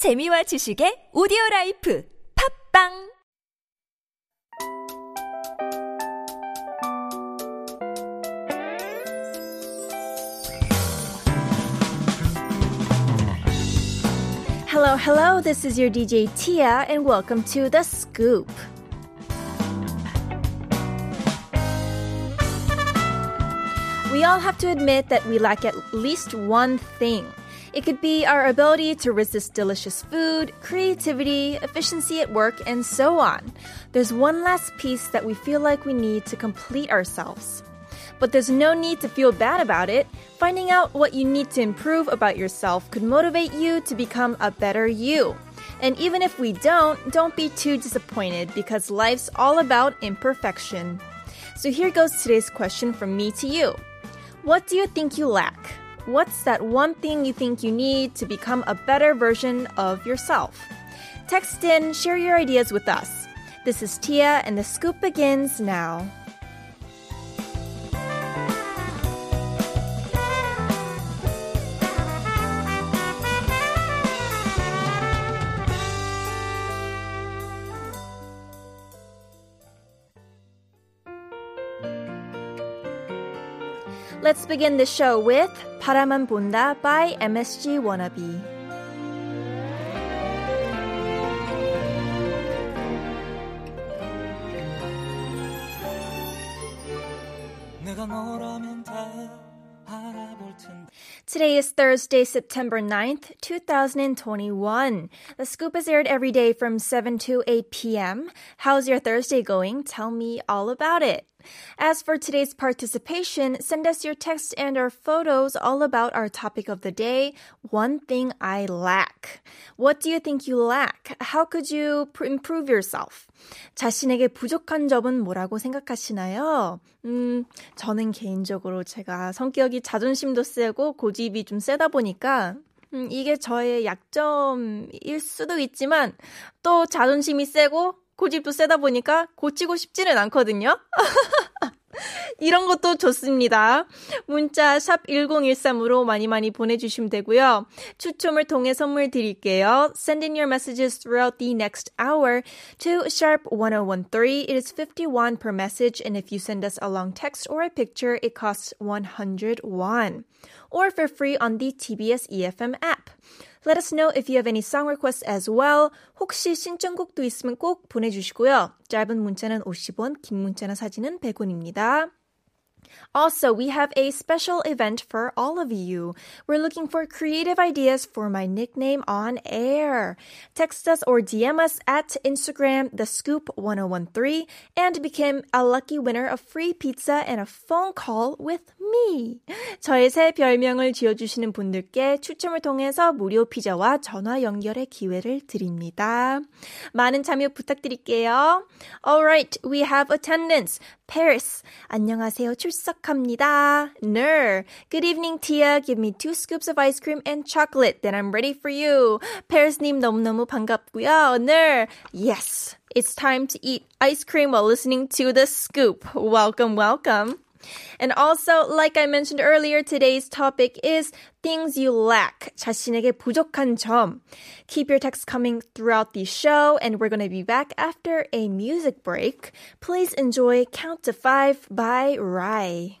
재미와 지식의 오디오 라이프 팝빵 Hello, hello, this is your DJ Tia, and welcome to The Scoop. We all have to admit that we lack at least one thing. it could be our ability to resist delicious food, creativity, efficiency at work, and so on. There's one last piece that we feel like we need to complete ourselves. But there's no need to feel bad about it. Finding out what you need to improve about yourself could motivate you to become a better you. And even if we don't, don't be too disappointed because life's all about imperfection. So here goes today's question from me to you. What do you think you lack? What's that one thing you think you need to become a better version of yourself? Text in, share your ideas with us. This is Tia, and the scoop begins now. Let's begin the show with 바라만 본다 by MSG Wannabe. 내가 너라면 다 알아볼 텐데 Today is Thursday, September 9th, 2021. The scoop is aired every day from 7 to 8 p.m. How's your Thursday going? Tell me all about it. As for today's participation, send us your text and our photos all about our topic of the day, one thing I lack. What do you think you lack? How could you pr- improve yourself? 자신에게 부족한 점은 뭐라고 생각하시나요? 음, 저는 개인적으로 제가 성격이 자존심도 세고 고집이 좀 세다 보니까 음, 이게 저의 약점일 수도 있지만 또 자존심이 세고 고집도 세다 보니까 고치고 싶지는 않거든요. 이런 것도 좋습니다. 문자 샵 1013으로 많이 많이 보내주시면 되고요. 추첨을 통해 선물 드릴게요. Send in your messages throughout the next hour to sharp 1013. It is 51 per message and if you send us a long text or a picture, it costs 100 won. Or for free on the TBS EFM app. Let us know if you have any song requests as well. 혹시 신청곡도 있으면 꼭 보내주시고요. 짧은 문자는 50원, 긴 문자나 사진은 100원입니다. Also, we have a special event for all of you. We're looking for creative ideas for my nickname on air. Text us or DM us at Instagram, the scoop 1013 and become a lucky winner of free pizza and a phone call with me. 저의 새 별명을 지어주시는 분들께 추첨을 통해서 무료 피자와 전화 연결의 기회를 드립니다. 많은 참여 부탁드릴게요. Alright, we have attendance. Paris. 안녕하세요. 출석 합니다. Ner. Good evening, Tia. Give me two scoops of ice cream and chocolate. Then I'm ready for you. Paris님 너무너무 반갑고요. Ner. Yes. It's time to eat ice cream while listening to the scoop. Welcome, welcome. And also, like I mentioned earlier, today's topic is things you lack. 자신에게 부족한 점. Keep your texts coming throughout the show, and we're going to be back after a music break. Please enjoy Count to Five by Rai.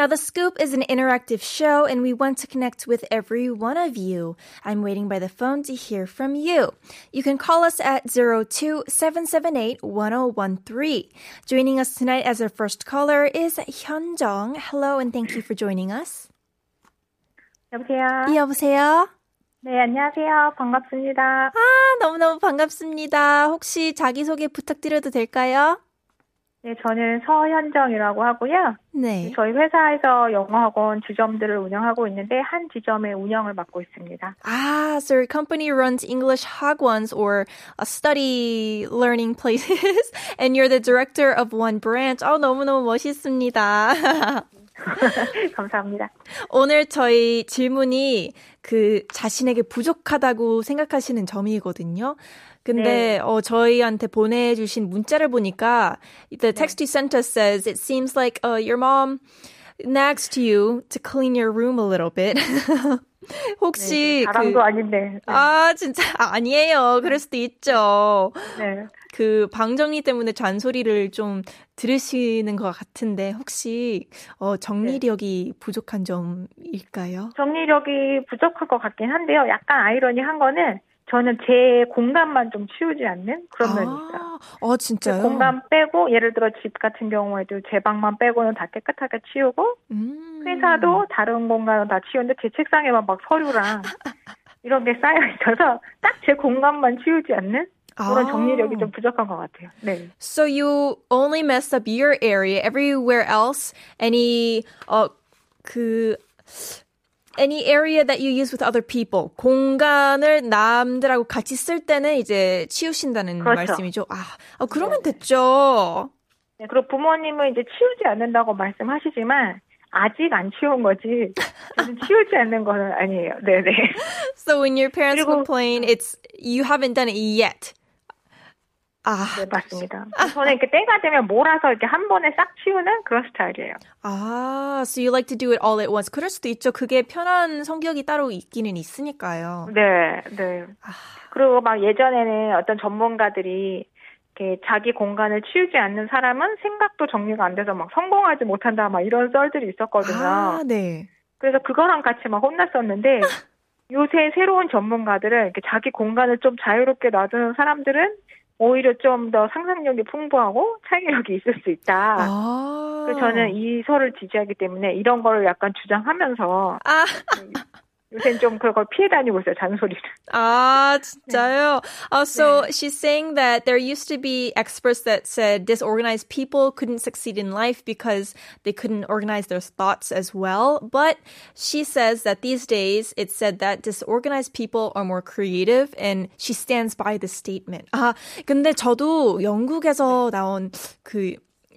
Now, The Scoop is an interactive show, and we want to connect with every one of you. I'm waiting by the phone to hear from you. You can call us at 02-778-1013. Joining us tonight as our first caller is Hyunjong. Hello, and thank you for joining us. 여보세요? 여보세요? 네, 안녕하세요. 반갑습니다. 아, 너무너무 반갑습니다. 혹시 자기소개 부탁드려도 될까요? 네, 저는 서현정이라고 하고요. 네. 저희 회사에서 영어학원 지점들을 운영하고 있는데 한 지점의 운영을 맡고 있습니다. Ah, so your company runs English hagwons or study learning places, and you're the director of one branch. 어, 너무너무 멋있습니다. 감사합니다. 오늘 저희 질문이 그 자신에게 부족하다고 생각하시는 점이거든요. 근데 네. 어 저희한테 보내주신 문자를 보니까 the text you sent us says it seems like uh, your mom nags to you to clean your room a little bit. 혹시 자랑도 그, 아닌데. 네. 아 진짜 아니에요. 그럴 수도 있죠. 네. 그 방정리 때문에 잔소리를 좀 들으시는 것 같은데 혹시 어, 정리력이 부족한 점일까요? 정리력이 부족할 것 같긴 한데요. 약간 아이러니한 거는 저는 제 공간만 좀 치우지 않는 그런 면이 있어요. 아, 어 진짜요? 공간 빼고 예를 들어 집 같은 경우에도 제 방만 빼고는 다 깨끗하게 치우고 음. 회사도 다른 공간은 다 치우는데 제 책상에만 막 서류랑 이런 게 쌓여 있어서 딱 제 공간만 치우지 않는 그런 아. 정리력이 좀 부족한 것 같아요. 네. So you only mess up your area. Everywhere else, any 어 그 any area that you use with other people 공간을 남들하고 같이 쓸 때는 이제 치우신다는 그렇죠. 말씀이죠. 아, 어, 그러면 됐죠. 네, 그리고 부모님은 이제 치우지 않는다고 말씀하시지만 아직 안 치운 거지. 저는 치우지 않는 거는 아니에요. 네네. So when your parents 그리고- complain, it's you haven't done it yet. 아, 네, 맞습니다. 저는 이렇게 때가 되면 몰아서 이렇게 한 번에 싹 치우는 그런 스타일이에요. 아, so you like to do it all at once. 그럴 수도 있죠. 그게 편한 성격이 따로 있기는 있으니까요. 네, 네. 그리고 막 예전에는 어떤 전문가들이 이렇게 자기 공간을 치우지 않는 사람은 생각도 정리가 안 돼서 막 성공하지 못한다 막 이런 썰들이 있었거든요. 아, 네. 그래서 그거랑 같이 막 혼났었는데 요새 새로운 전문가들은 이렇게 자기 공간을 좀 자유롭게 놔두는 사람들은 오히려 좀 더 상상력이 풍부하고 창의력이 있을 수 있다. 아. 그래서 저는 이 설을 지지하기 때문에 이런 거를 약간 주장하면서 아, 요새는 좀 그걸 피해 다니고 있어요, 잔소리를. 아, 진짜요? Uh, so she's saying that there used to be experts that said disorganized people couldn't succeed in life because they couldn't organize their thoughts as well. But she says that these days it's said that disorganized people are more creative and she stands by the statement. 아, 근데 저도 영국에서 나온 그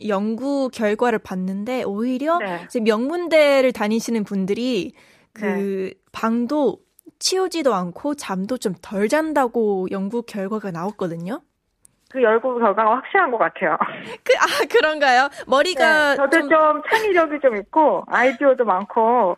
연구 결과를 봤는데 오히려 네. 이제 명문대를 다니시는 분들이 그 방도 치우지도 않고 잠도 좀 덜 잔다고 연구 결과가 나왔거든요. 그 연구 결과가 확실한 것 같아요. 그, 아, 그런가요? 머리가 네, 저도 좀, 좀, 창의력이 좀 있고 아이디어도 많고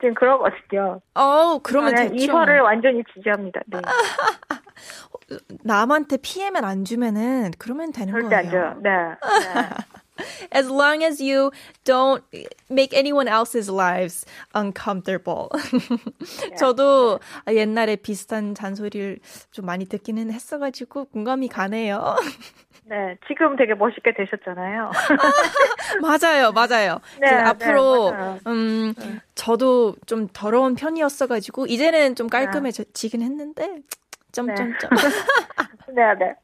지금 그러거든요. 어, 그러면 됐죠. 이 설을 완전히 지지합니다. 네. 남한테 피해만 안 주면은 그러면 되는 절대 안 거예요. 줘요. 네. 네. As long as you don't make anyone else's lives uncomfortable. 저도 옛날에 비슷한 잔소리를 좀 많이 듣기는 했어가지고 공감이 가네요. 네, 지금 되게 멋있게 되셨잖아요. 맞아요, 맞아요. 네, 네, 앞으로 맞아요. 음 저도 좀 더러운 편이었어가지고 이제는 좀 깔끔해지긴 했는데 점점점. 네, 네.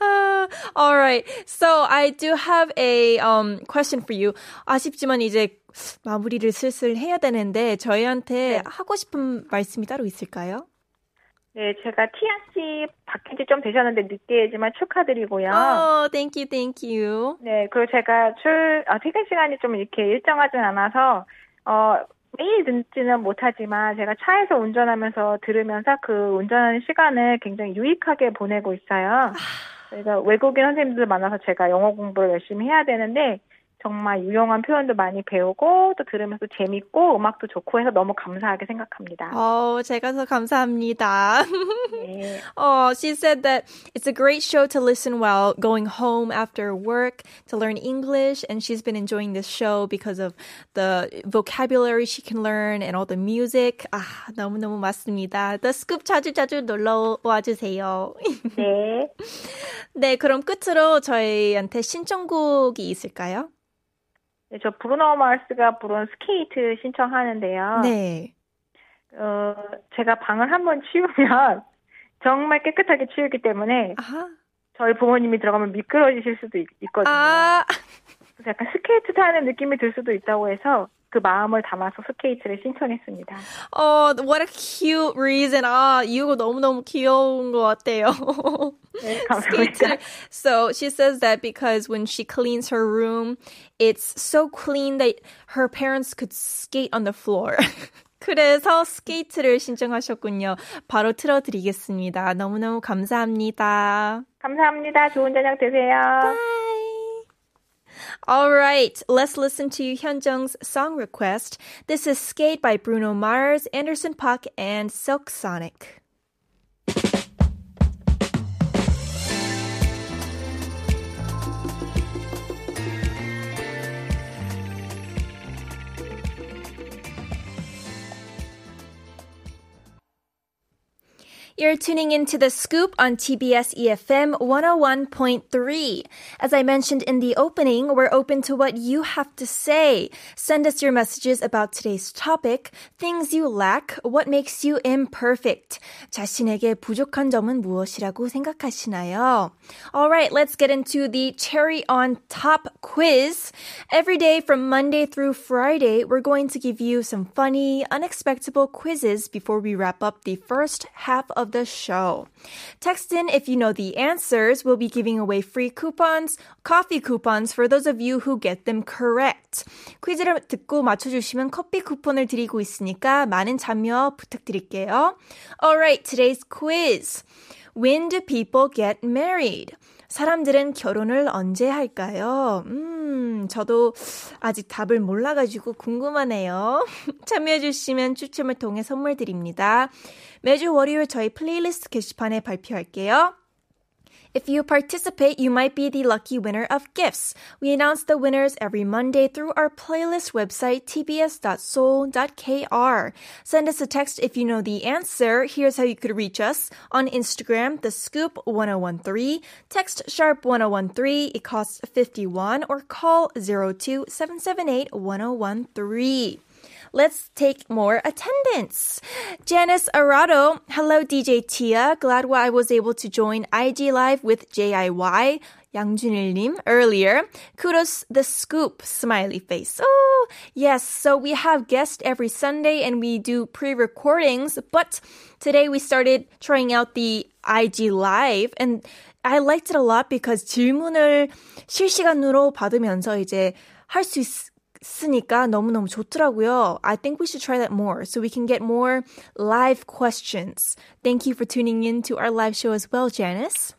아, all right. So I do have a um question for you. 아쉽지만 이제 마무리를 슬슬 해야 되는데 저희한테 네. 하고 싶은 말씀이 따로 있을까요? 네, 제가 티아 씨 바뀐 지 좀 되셨는데 늦게지만 축하드리고요. Oh, thank you, thank you. 네, 그리고 제가 출, 아, 퇴근 시간이 좀 이렇게 일정하진 않아서, 어, 매일 듣지는 못하지만 제가 차에서 운전하면서 들으면서 그 운전하는 시간을 굉장히 유익하게 보내고 있어요. 저희가 외국인 선생님들 만나서 제가 영어 공부를 열심히 해야 되는데 정말 유용한 표현도 많이 배우고 또 들으면서 재밌고 음악도 좋고 해서 너무 감사하게 생각합니다. 어, 제가 더 감사합니다. 네. Oh, she said that it's a great show to listen while going home after work to learn English. And she's been enjoying this show because of the vocabulary she can learn and all the music. 아, 너무너무 맞습니다. The Scoop 자주 자주 놀러 와 주세요. 네. 네, 그럼 끝으로 저희한테 신청곡이 있을까요? 네, 저 브루노 마스가 부른 스케이트 신청하는데요. 네. 어, 제가 방을 한번 치우면 정말 깨끗하게 치우기 때문에 아하. 저희 부모님이 들어가면 미끄러지실 수도 있, 거든요 아, 그래서 약간 스케이트 타는 느낌이 들 수도 있다고 해서 그 마음을 담아서 스케이트를 신청했습니다. oh, what a cute reason. 아, 이유가 너무너무 귀여운 것 같아요. 네, 감사합니다. So she says that because when she cleans her room, it's so clean that her parents could skate on the floor. 그래서 스케이트를 신청하셨군요. 바로 틀어드리겠습니다. 너무너무 감사합니다. 감사합니다. 좋은 저녁 되세요. Bye. All right, let's listen to Hyunjung's song request. This is Skate by Bruno Mars, Anderson Puck, and Silk Sonic. You're tuning into the scoop on TBS EFM 101.3. As I mentioned in the opening, we're open to what you have to say. Send us your messages about today's topic, things you lack, what makes you imperfect. 자신에게 부족한 점은 무엇이라고 생각하시나요? All right, let's get into the cherry on top quiz. Every day from Monday through Friday, we're going to give you some funny, unexpected quizzes before we wrap up the first half of the show. Text in if you know the answers. We'll be giving away free coupons, coffee coupons for those of you who get them correct. 퀴즈를 듣고 맞춰주시면 커피 쿠폰을 드리고 있으니까 많은 참여 부탁드릴게요. Alright, today's quiz. When do people get married? 사람들은 결혼을 언제 할까요? 음, 저도 아직 답을 몰라가지고 궁금하네요. 참여해주시면 추첨을 통해 선물 드립니다. 매주 월요일 저희 플레이리스트 게시판에 발표할게요. If you participate, you might be the lucky winner of gifts. We announce the winners every Monday through our playlist website, tbs.soul.kr. Send us a text if you know the answer. Here's how you could reach us. On Instagram, the scoop 1013, text sharp 1013, it costs 51, or call 02 778 1013. Let's take more attendance. Janice Arado, hello DJ Tia. Glad I was able to join IG Live with JIY. 양준일님 earlier. Kudos the scoop, smiley face. Oh, yes. So we have guests every Sunday and we do pre-recordings, but today we started trying out the IG Live and I liked it a lot because 질문을 실시간으로 받으면서 이제 할 수 있 으니까 너무너무 좋더라고요. I think we should try that more so we can get more live questions. Thank you for tuning in to our live show as well, Janice.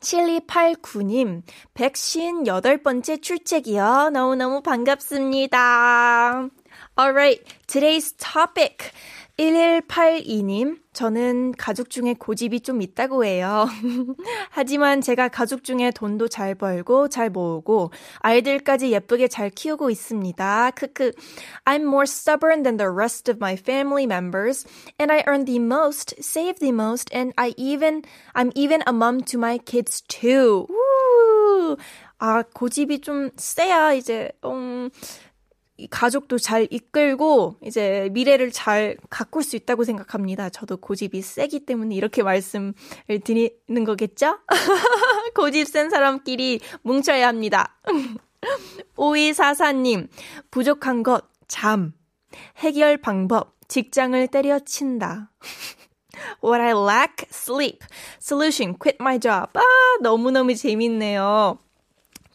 7289님, 158번째 출첵이요. 너무너무 반갑습니다. Alright, today's topic. 1182님, 저는 가족 중에 고집이 좀 있다고 해요. 하지만 제가 가족 중에 돈도 잘 벌고 잘 모으고 아이들까지 예쁘게 잘 키우고 있습니다. 크크. I'm more stubborn than the rest of my family members and I earn the most, save the most and I even I'm even a mom to my kids too. 우! 아, 고집이 좀 세야 이제 음이 가족도 잘 이끌고 이제 미래를 잘 가꿀 수 있다고 생각합니다. 저도 고집이 세기 때문에 이렇게 말씀을 드리는 거겠죠? 고집 센 사람끼리 뭉쳐야 합니다. 5244님, 부족한 것, 잠. 해결 방법, 직장을 때려친다. What I lack, sleep. Solution, quit my job. 아, 너무너무 재밌네요.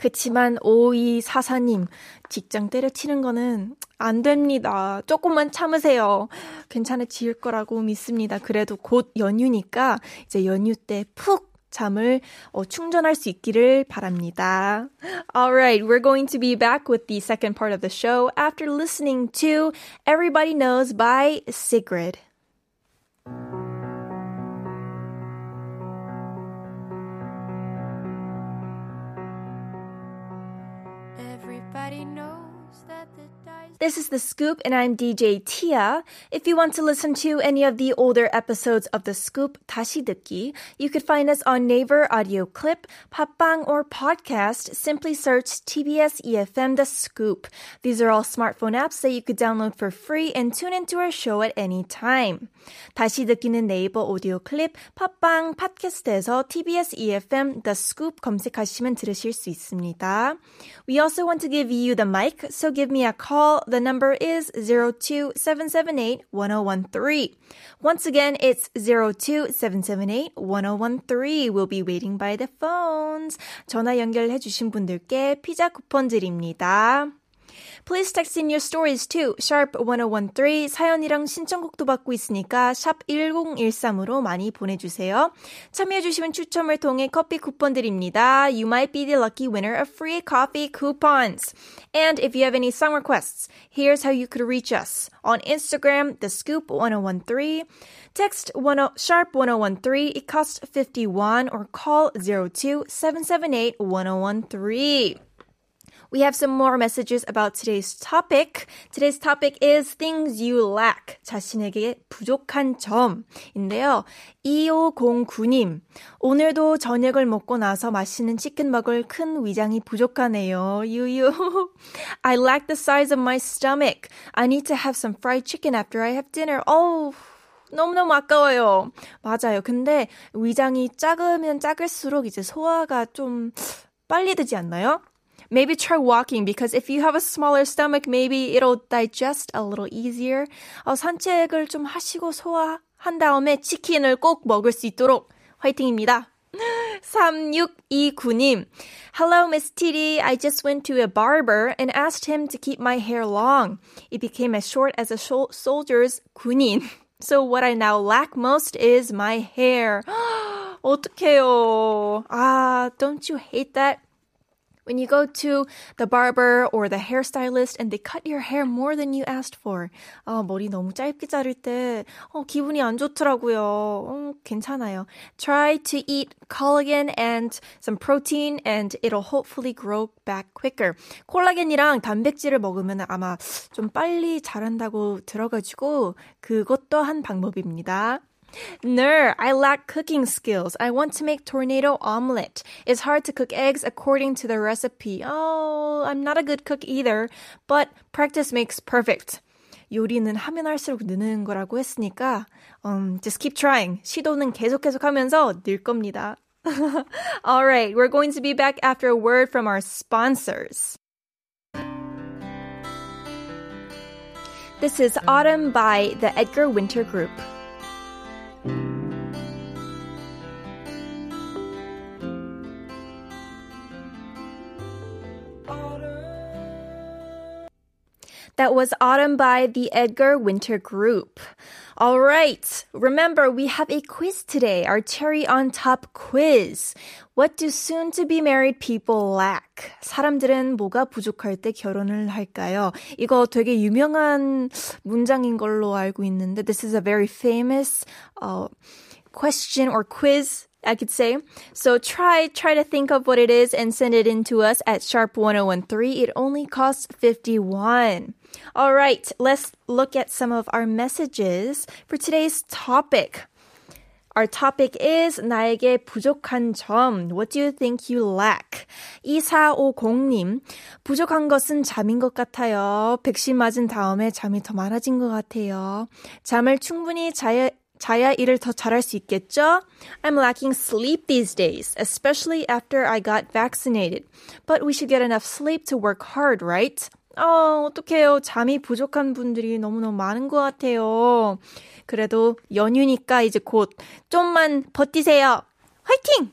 그치만 5244님, 직장 때려치는 거는 안 됩니다. 조금만 참으세요. 괜찮아질 거라고 믿습니다. 그래도 곧 연휴니까 이제 연휴 때푹 잠을 어, 충전할 수 있기를 바랍니다. Alright, we're going to be back with the second part of the show after listening to Everybody Knows by Sigrid. This is The Scoop, and I'm DJ Tia. If you want to listen to any of the older episodes of The Scoop, 다시 듣기, you could find us on Naver Audio Clip, 팟빵, or podcast. Simply search TBS EFM The Scoop. These are all smartphone apps that you could download for free and tune into our show at any time. 다시 듣기는 네이버 오디오 클립, 팟빵, 팟캐스트에서 TBS EFM The Scoop 검색하시면 들으실 수 있습니다. We also want to give you the mic, so give me a call. The number is 02778-1013. Once again, it's 02778-1013. We'll be waiting by the phones. 전화 연결해 주신 분들께 피자 쿠폰 드립니다. Please text in your stories too. Sharp 1013 사연이랑 신청곡도 받고 있으니까 샵 1013으로 많이 보내주세요. 참여해주시면 추첨을 통해 커피 쿠폰 드립니다. You might be the lucky winner of free coffee coupons. And if you have any song requests, here's how you could reach us. On Instagram, the scoop 1013. Text 10, sharp 1013. It costs 51 or call 02 778 1013. We have some more messages about today's topic. Today's topic is things you lack. 자신에게 부족한 점인데요. 2509님, 오늘도 저녁을 먹고 나서 마시는 치킨 먹을 큰 위장이 부족하네요. 유유. I lack the size of my stomach. I need to have some fried chicken after I have dinner. Oh. 너무너무 아까워요. 맞아요. 근데 위장이 작으면 작을수록 이제 소화가 좀 빨리 되지 않나요? maybe try walking because if you have a smaller stomach, maybe it'll digest a little easier. 어, 산책을 좀 하시고 소화한 다음에 치킨을 꼭 먹을 수 있도록 화이팅입니다. 3629님. Hello, Miss TD. I just went to a barber and asked him to keep my hair long. It became as short as a soldier's 군인. So what I now lack most is my hair. 어떡해요. 아, don't you hate that? When you go to the barber or the hairstylist and they cut your hair more than you asked for. 아, 머리 너무 짧게 자를 때, 어, 기분이 안 좋더라고요. 어, 괜찮아요. Try to eat collagen and some protein and it'll hopefully grow back quicker. 콜라겐이랑 단백질을 먹으면 아마 좀 빨리 자란다고 들어가지고 그것도 한 방법입니다. No, I lack cooking skills. I want to make tornado omelet. It's hard to cook eggs according to the recipe. Oh, I'm not a good cook either, but practice makes perfect. 요리는 하면 할수록 느는 거라고 했으니까 um, just keep trying. 시도는 계속 계속 하면서 늘 겁니다. All right, we're going to be back after a word from our sponsors. This is Autumn by the Edgar Winter Group. Thank you. That was Autumn by the Edgar Winter Group. All right. Remember, we have a quiz today, our cherry on top quiz. What do soon to be married people lack? 사람들은 뭐가 부족할 때 결혼을 할까요? 이거 되게 유명한 문장인 걸로 알고 있는데, this is a very famous uh, question or quiz I could say. So try try to think of what it is and send it in to us at sharp 1013. It only costs 51. All right, let's look at some of our messages for today's topic. Our topic is 나에게 부족한 점. What do you think you lack? 2450님, 부족한 것은 잠인 것 같아요. 백신 맞은 다음에 잠이 더 많아진 것 같아요. 잠을 충분히 자야, 자야 일을 더 잘할 수 있겠죠? I'm lacking sleep these days, especially after I got vaccinated. But we should get enough sleep to work hard, right? 어, 어떡해요. 잠이 부족한 분들이 너무너무 많은 것 같아요. 그래도 연휴니까 이제 곧 좀만 버티세요. 화이팅!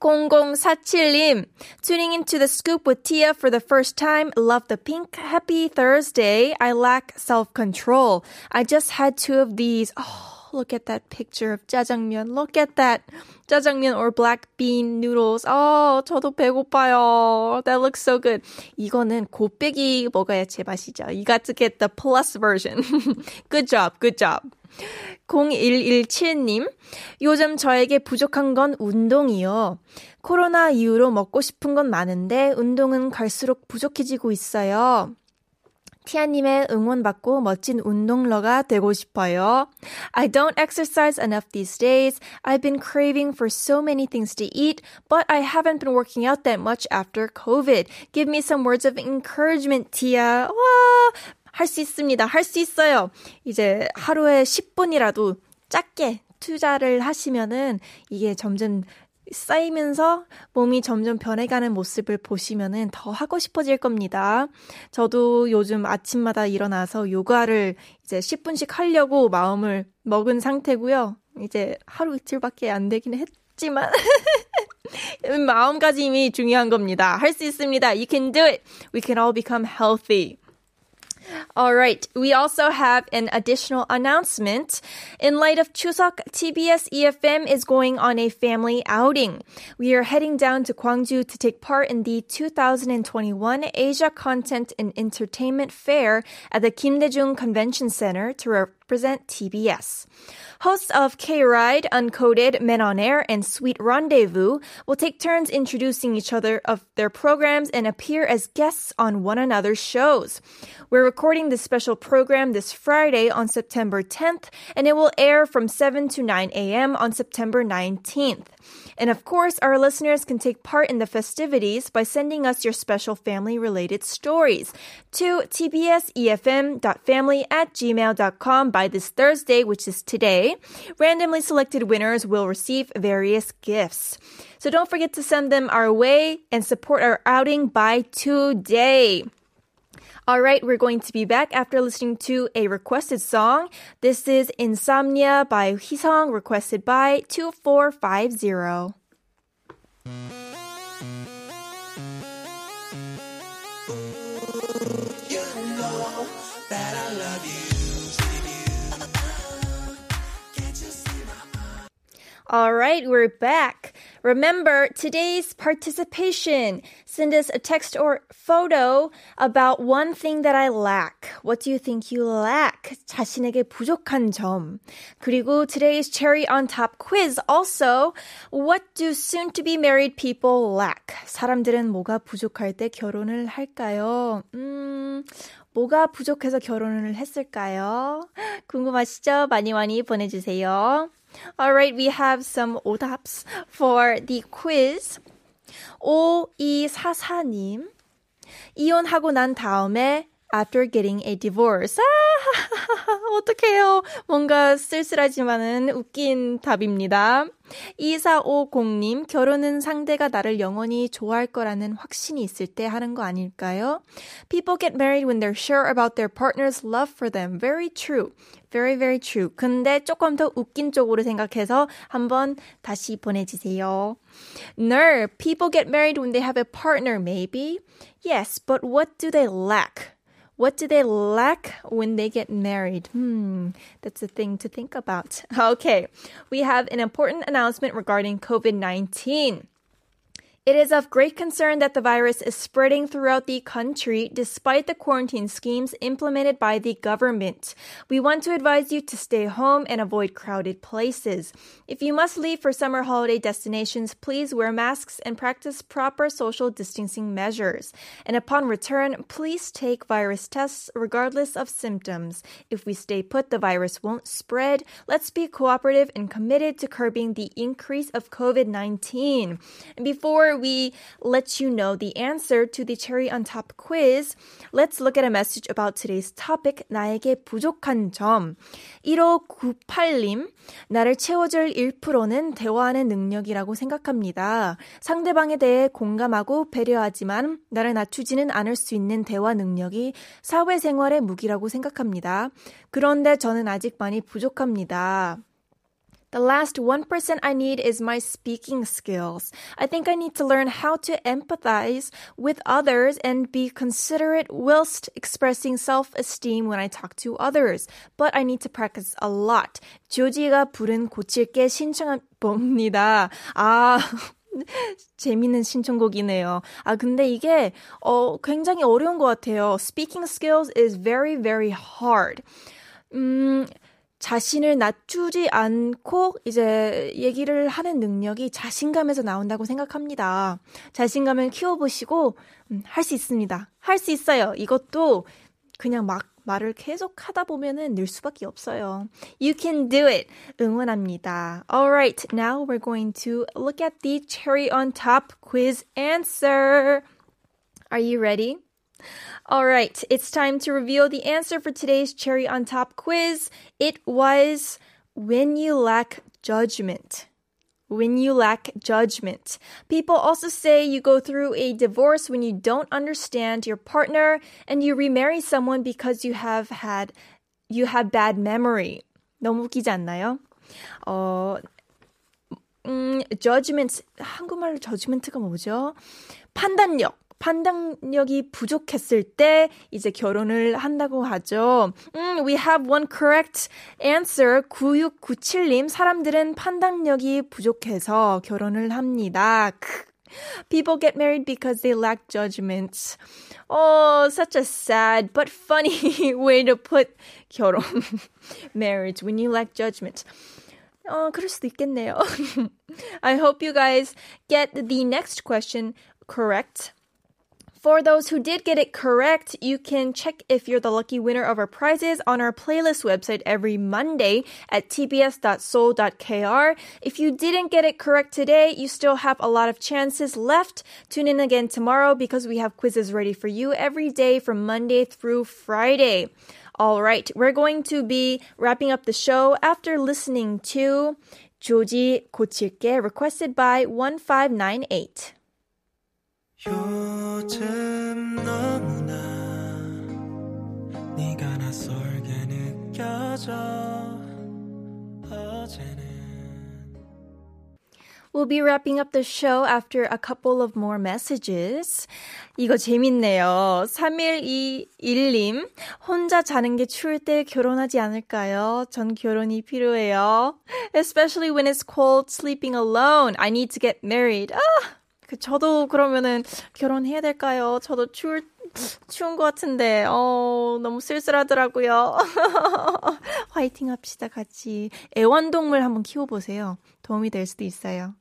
0047님, tuning into the scoop with Tia for the first time. Love the pink. Happy Thursday. I lack self-control. I just had two of these. Oh, look at that picture of 짜장면. Look at that. 짜장면 or black bean noodles. 어, 저도 배고파요. That looks so good. 이거는 곱빼기 먹어야 제맛이죠. You got to get the plus version. good job, good job. 0117님, 요즘 저에게 부족한 건 운동이요. 코로나 이후로 먹고 싶은 건 많은데 운동은 갈수록 부족해지고 있어요. 티아님의 응원받고 멋진 운동러가 되고 싶어요. I don't exercise enough these days. I've been craving for so many things to eat, but I haven't been working out that much after COVID. Give me some words of encouragement, Tia. 와, 할 수 있습니다. 할 수 있어요. 이제 하루에 10분이라도 짧게 투자를 하시면은 이게 점점 쌓이면서 몸이 점점 변해가는 모습을 보시면은 더 하고 싶어질 겁니다. 저도 요즘 아침마다 일어나서 요가를 이제 10분씩 하려고 마음을 먹은 상태고요. 이제 하루 이틀밖에 안 되긴 했지만 마음가짐이 중요한 겁니다. 할 수 있습니다. You can do it. We can all become healthy. All right. We also have an additional announcement. In light of Chuseok, TBS EFM is going on a family outing. We are heading down to Gwangju to take part in the 2021 Asia Content and Entertainment Fair at the Kim Dae-jung Convention Center to represent TBS. Hosts of K-Ride, Uncoded, Men on Air, and Sweet Rendezvous will take turns introducing each other of their programs and appear as guests on one another's shows. We're recording this special program this Friday on September 10th, and it will air from 7 to 9 a.m. on September 19th. And of course, our listeners can take part in the festivities by sending us your special family related stories to tbsefm.family at gmail.com by this Thursday, which is today. Randomly selected winners will receive various gifts. So don't forget to send them our way and support our outing by today. All right, we're going to be back after listening to a requested song. This is Insomnia by Hisong, requested by 2450. All right, we're back. Remember today's participation. Send us a text or photo about one thing that I lack. What do you think you lack? 자신에게 부족한 점. 그리고 today's cherry on top quiz also. What do soon to be married people lack? 사람들은 뭐가 부족할 때 결혼을 할까요? 음, 뭐가 부족해서 결혼을 했을까요? 궁금하시죠? 많이 많이 보내주세요. Alright, we have some 오답s for the quiz. 5244님. 이혼하고 난 다음에 after getting a divorce. 아, 어떡해요. 뭔가 쓸쓸하지만은 웃긴 답입니다. 2450님, 결혼은 상대가 나를 영원히 좋아할 거라는 확신이 있을 때 하는 거 아닐까요? People get married when they're sure about their partner's love for them. Very true. Very, very true. 근데 조금 더 웃긴 쪽으로 생각해서 한번 다시 보내주세요. No, people get married when they have a partner, maybe. Yes, but what do they lack? What do they lack when they get married? Hmm, that's a thing to think about. Okay, we have an important announcement regarding COVID 19. It is of great concern that the virus is spreading throughout the country despite the quarantine schemes implemented by the government. We want to advise you to stay home and avoid crowded places. If you must leave for summer holiday destinations, please wear masks and practice proper social distancing measures. And upon return, please take virus tests regardless of symptoms. If we stay put, the virus won't spread. Let's be cooperative and committed to curbing the increase of COVID 19. And before we let you know the answer to the cherry on top quiz, let's look at a message about today's topic, 나에게 부족한 점. 1598님, 나를 채워줄 1%는 대화하는 능력이라고 생각합니다. 상대방에 대해 공감하고 배려하지만 나를 낮추지는 않을 수 있는 대화 능력이 사회생활의 무기라고 생각합니다. 그런데 저는 아직 많이 부족합니다. The last 1% I need is my speaking skills. I think I need to learn how to empathize with others and be considerate whilst expressing self-esteem when I talk to others. But I need to practice a lot. 조지가 부른 고칠게 신청한 봅니다. 아, 재밌는 신청곡이네요. 아, 근데 이게, 어, 굉장히 어려운 것 같아요. Speaking skills is very, very hard. 음, 자신을 낮추지 않고 이제 얘기를 하는 능력이 자신감에서 나온다고 생각합니다. 자신감을 키워보시고 음, 할수 있습니다. 할 수 있어요. 이것도 그냥 막 말을 계속 하다 보면은 늘 수밖에 없어요. You can do it. 응원합니다. Alright, now we're going to look at the cherry on top quiz answer. Are you ready? Alright, it's time to reveal the answer for today's cherry on top quiz. It was when you lack judgment when you lack judgment. People also say you go through a divorce when you don't understand your partner and you remarry someone because you have had you have bad memory. 너무 웃기지 않나요? 어 음, judgment 한국말로 judgment가 뭐죠? 판단력. 판단력이 부족했을 때 이제 결혼을 한다고 하죠. 음, we have one correct answer. 9697님, 사람들은 판단력이 부족해서 결혼을 합니다. People get married because they lack judgment. Oh, such a sad but funny way to put 결혼, marriage, when you lack judgment. 어, 그럴 수도 있겠네요. I hope you guys get the next question correct. For those who did get it correct, you can check if you're the lucky winner of our prizes on our playlist website every Monday at tbs.soul.kr. If you didn't get it correct today, you still have a lot of chances left. Tune in again tomorrow because we have quizzes ready for you every day from Monday through Friday. All right, we're going to be wrapping up the show after listening to 조지 고칠게 requested by 1598. 요즘 너무나 네가 낯설게 느껴져 어제는 We'll be wrapping up the show after a couple of more messages. 이거 재밌네요. 3121님, 혼자 자는 게 추울 때 결혼하지 않을까요? 전 결혼이 필요해요. Especially when it's cold sleeping alone. I need to get married. 아! 그 저도 그러면은 결혼해야 될까요? 저도 추울 추운 것 같은데 어 너무 쓸쓸하더라고요. 화이팅 합시다 같이. 애완동물 한번 키워보세요. 도움이 될 수도 있어요.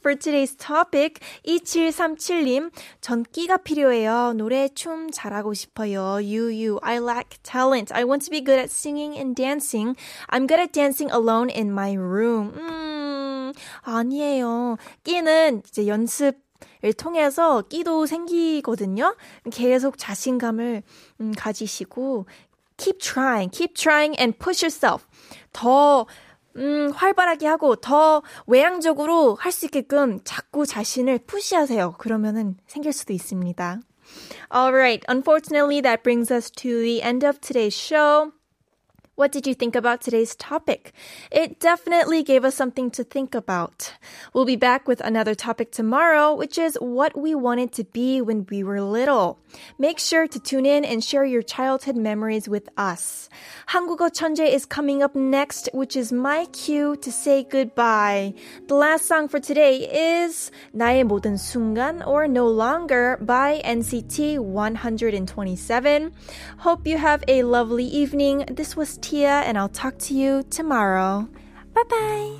For today's topic, 2737님, 전기가 필요해요. 노래, 춤 잘하고 싶어요. You, you, I lack talent. I want to be good at singing and dancing. I'm good at dancing alone in my room. 음, 아니에요. 끼는 이제 연습 을 통해서 끼도 생기거든요. 계속 자신감을 음, 가지시고 keep trying, keep trying and push yourself. 더 음, 활발하게 하고 더 외향적으로 할 수 있게끔 자꾸 자신을 푸시하세요. 그러면은 생길 수도 있습니다. Alright, unfortunately that brings us to the end of today's show. What did you think about today's topic? It definitely gave us something to think about. We'll be back with another topic tomorrow, which is what we wanted to be when we were little. Make sure to tune in and share your childhood memories with us. 한국어 천재 is coming up next, which is my cue to say goodbye. The last song for today is 나의 모든 순간 or No Longer by NCT 127. Hope you have a lovely evening. This was Tia, and I'll talk to you tomorrow. Bye bye.